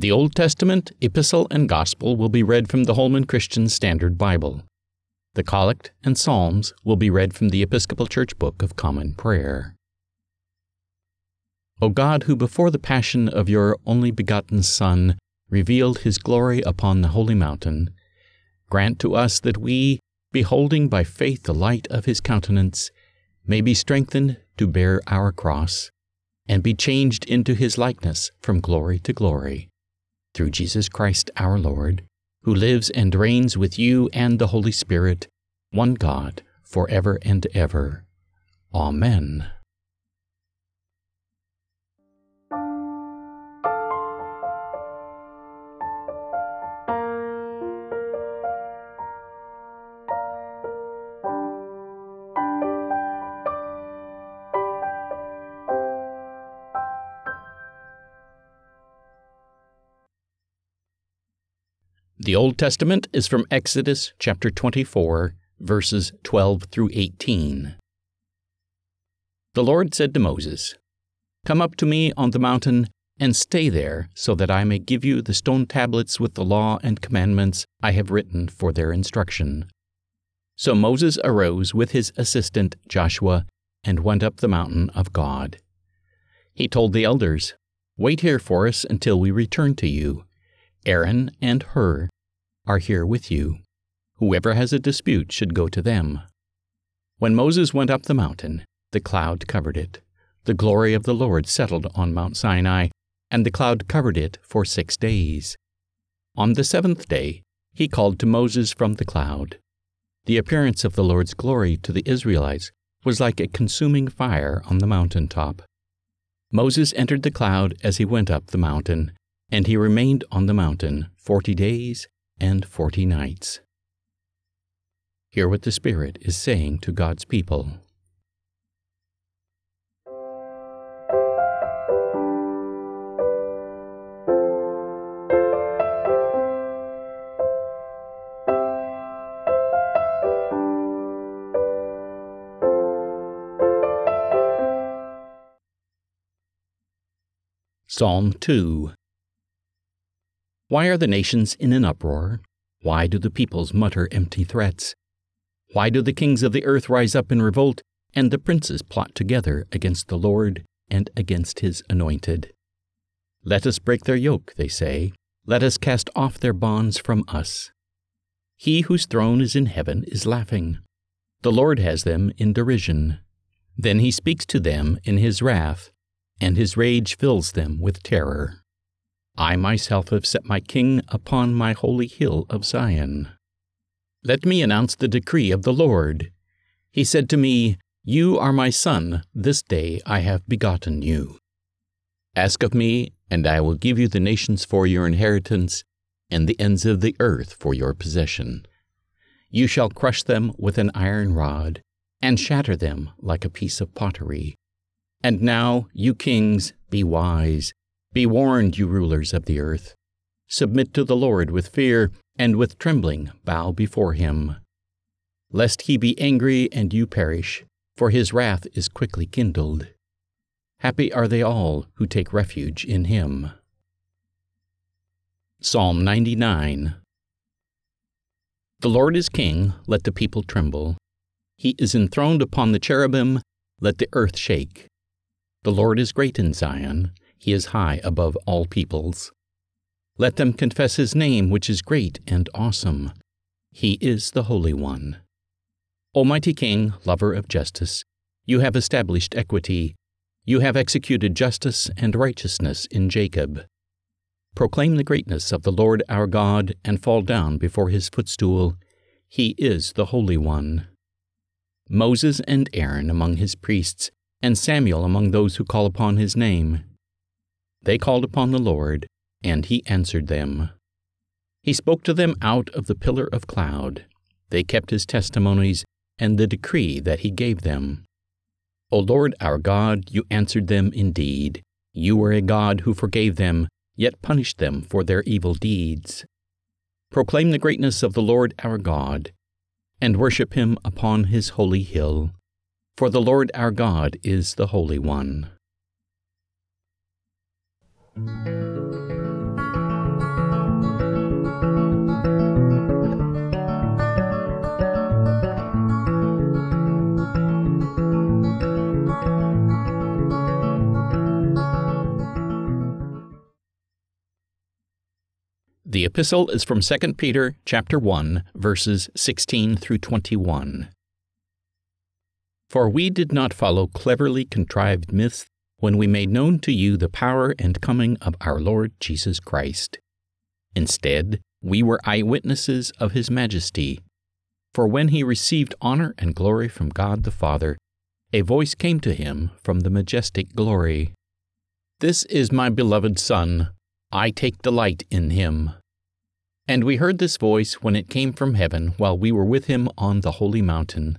The Old Testament, Epistle, and Gospel will be read from the Holman Christian Standard Bible. The Collect and Psalms will be read from the Episcopal Church Book of Common Prayer. O God, who before the passion of your only begotten Son revealed his glory upon the holy mountain, grant to us that we, beholding by faith the light of his countenance, may be strengthened to bear our cross, and be changed into his likeness from glory to glory. Through Jesus Christ our Lord, who lives and reigns with you and the Holy Spirit, one God, for ever and ever. Amen. The Old Testament is from Exodus chapter 24, verses 12 through 18. The Lord said to Moses, Come up to me on the mountain and stay there, so that I may give you the stone tablets with the law and commandments I have written for their instruction. So Moses arose with his assistant Joshua and went up the mountain of God. He told the elders, Wait here for us until we return to you. Aaron and Hur are here with you. Whoever has a dispute should go to them. When Moses went up the mountain, the cloud covered it. The glory of the Lord settled on Mount Sinai, and the cloud covered it for six days. On the seventh day, he called to Moses from the cloud. The appearance of the Lord's glory to the Israelites was like a consuming fire on the mountain top. Moses entered the cloud as he went up the mountain, and he remained on the mountain forty days and forty nights. Hear what the Spirit is saying to God's people. Psalm 2 why are the nations in an uproar? Why do the peoples mutter empty threats? Why do the kings of the earth rise up in revolt, and the princes plot together against the Lord and against his anointed? Let us break their yoke, they say. Let us cast off their bonds from us. He whose throne is in heaven is laughing. The Lord has them in derision. Then he speaks to them in his wrath, and his rage fills them with terror. I myself have set my king upon my holy hill of Zion. Let me announce the decree of the Lord. He said to me, You are my son, this day I have begotten you. Ask of me, and I will give you the nations for your inheritance, and the ends of the earth for your possession. You shall crush them with an iron rod, and shatter them like a piece of pottery. And now, you kings, be wise be warned, you rulers of the earth. Submit to the Lord with fear, and with trembling bow before him. Lest he be angry and you perish, for his wrath is quickly kindled. Happy are they all who take refuge in him. Psalm 99 The Lord is king, let the people tremble. He is enthroned upon the cherubim, let the earth shake. The Lord is great in Zion he is high above all peoples. Let them confess his name, which is great and awesome. He is the Holy One. Almighty King, lover of justice, you have established equity. You have executed justice and righteousness in Jacob. Proclaim the greatness of the Lord our God and fall down before his footstool. He is the Holy One. Moses and Aaron among his priests, and Samuel among those who call upon his name. They called upon the Lord, and he answered them. He spoke to them out of the pillar of cloud. They kept his testimonies and the decree that he gave them. O Lord our God, you answered them indeed. You were a God who forgave them, yet punished them for their evil deeds. Proclaim the greatness of the Lord our God, and worship him upon his holy hill. For the Lord our God is the Holy One. The epistle is from 2 Peter chapter 1 verses 16 through 21. For we did not follow cleverly contrived myths when we made known to you the power and coming of our Lord Jesus Christ. Instead, we were eyewitnesses of his majesty. For when he received honor and glory from God the Father, a voice came to him from the majestic glory This is my beloved Son, I take delight in him. And we heard this voice when it came from heaven while we were with him on the holy mountain.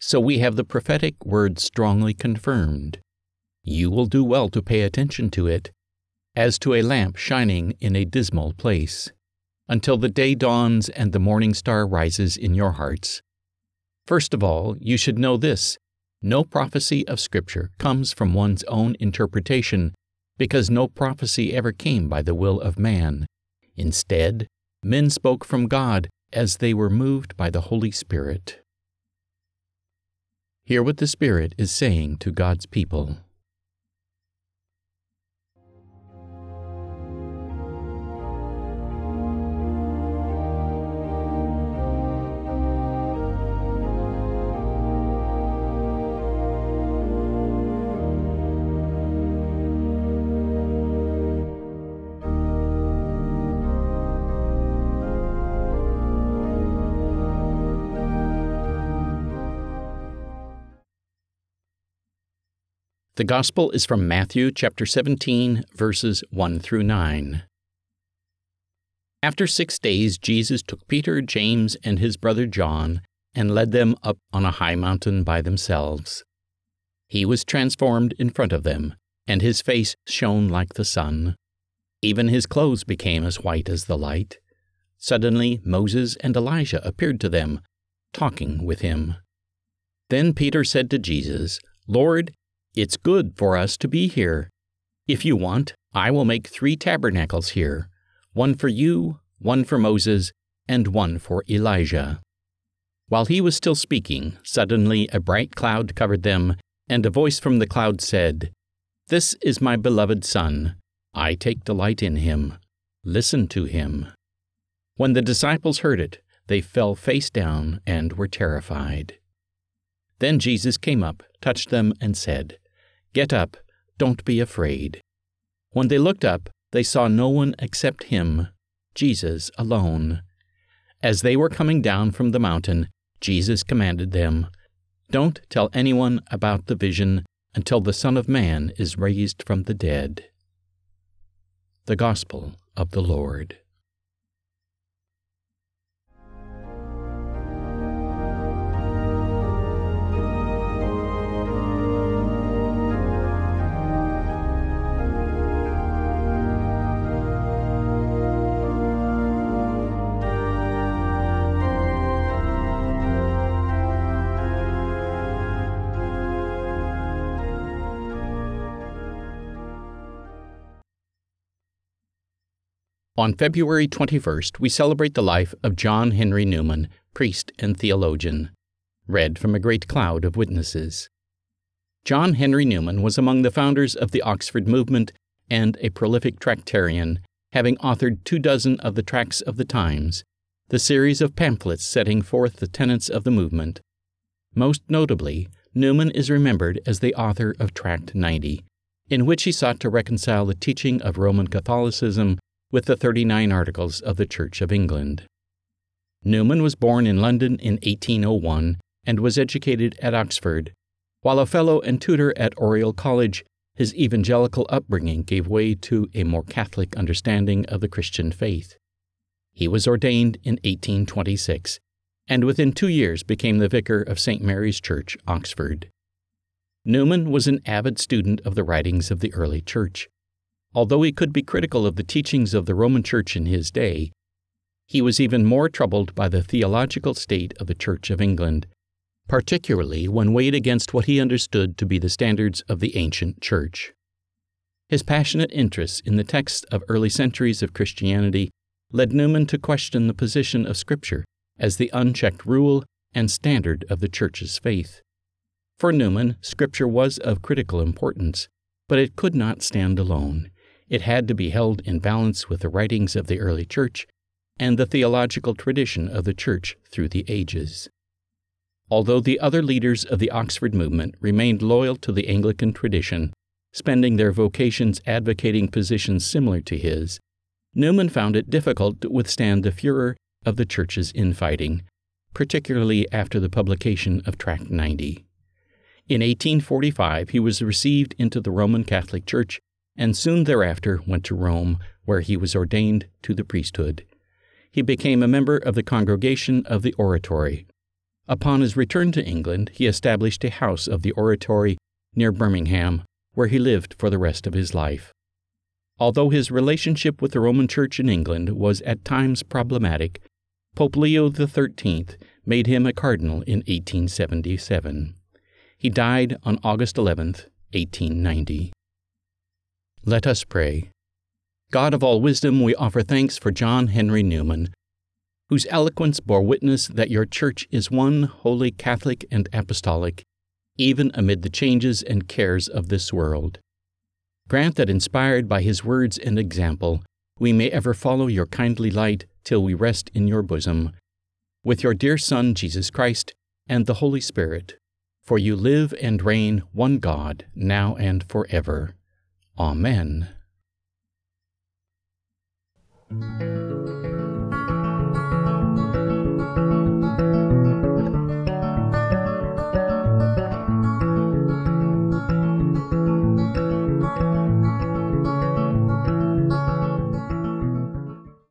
So we have the prophetic word strongly confirmed. You will do well to pay attention to it, as to a lamp shining in a dismal place, until the day dawns and the morning star rises in your hearts. First of all, you should know this no prophecy of Scripture comes from one's own interpretation, because no prophecy ever came by the will of man. Instead, men spoke from God as they were moved by the Holy Spirit. Hear what the Spirit is saying to God's people. The Gospel is from Matthew chapter 17, verses 1 through 9. After six days, Jesus took Peter, James, and his brother John and led them up on a high mountain by themselves. He was transformed in front of them, and his face shone like the sun. Even his clothes became as white as the light. Suddenly, Moses and Elijah appeared to them, talking with him. Then Peter said to Jesus, Lord, it's good for us to be here. If you want, I will make three tabernacles here one for you, one for Moses, and one for Elijah. While he was still speaking, suddenly a bright cloud covered them, and a voice from the cloud said, This is my beloved Son. I take delight in him. Listen to him. When the disciples heard it, they fell face down and were terrified. Then Jesus came up, touched them, and said, Get up, don't be afraid. When they looked up, they saw no one except him, Jesus alone. As they were coming down from the mountain, Jesus commanded them, Don't tell anyone about the vision until the Son of Man is raised from the dead. The Gospel of the Lord. On February 21st, we celebrate the life of John Henry Newman, priest and theologian. Read from a great cloud of witnesses. John Henry Newman was among the founders of the Oxford movement and a prolific tractarian, having authored two dozen of the Tracts of the Times, the series of pamphlets setting forth the tenets of the movement. Most notably, Newman is remembered as the author of Tract 90, in which he sought to reconcile the teaching of Roman Catholicism with the 39 Articles of the Church of England. Newman was born in London in 1801 and was educated at Oxford. While a fellow and tutor at Oriel College, his evangelical upbringing gave way to a more Catholic understanding of the Christian faith. He was ordained in 1826 and within two years became the vicar of St. Mary's Church, Oxford. Newman was an avid student of the writings of the early church. Although he could be critical of the teachings of the Roman Church in his day, he was even more troubled by the theological state of the Church of England, particularly when weighed against what he understood to be the standards of the ancient Church. His passionate interest in the texts of early centuries of Christianity led Newman to question the position of Scripture as the unchecked rule and standard of the Church's faith. For Newman, Scripture was of critical importance, but it could not stand alone. It had to be held in balance with the writings of the early church and the theological tradition of the church through the ages. Although the other leaders of the Oxford movement remained loyal to the Anglican tradition, spending their vocations advocating positions similar to his, Newman found it difficult to withstand the furor of the church's infighting, particularly after the publication of Tract 90. In 1845, he was received into the Roman Catholic Church and soon thereafter went to Rome, where he was ordained to the priesthood. He became a member of the Congregation of the Oratory. Upon his return to England, he established a house of the Oratory near Birmingham, where he lived for the rest of his life. Although his relationship with the Roman Church in England was at times problematic, Pope Leo XIII made him a cardinal in 1877. He died on August 11, 1890. Let us pray. God of all wisdom, we offer thanks for John Henry Newman, whose eloquence bore witness that your Church is one, holy, Catholic, and apostolic, even amid the changes and cares of this world. Grant that, inspired by his words and example, we may ever follow your kindly light till we rest in your bosom. With your dear Son, Jesus Christ, and the Holy Spirit, for you live and reign one God, now and forever. Amen.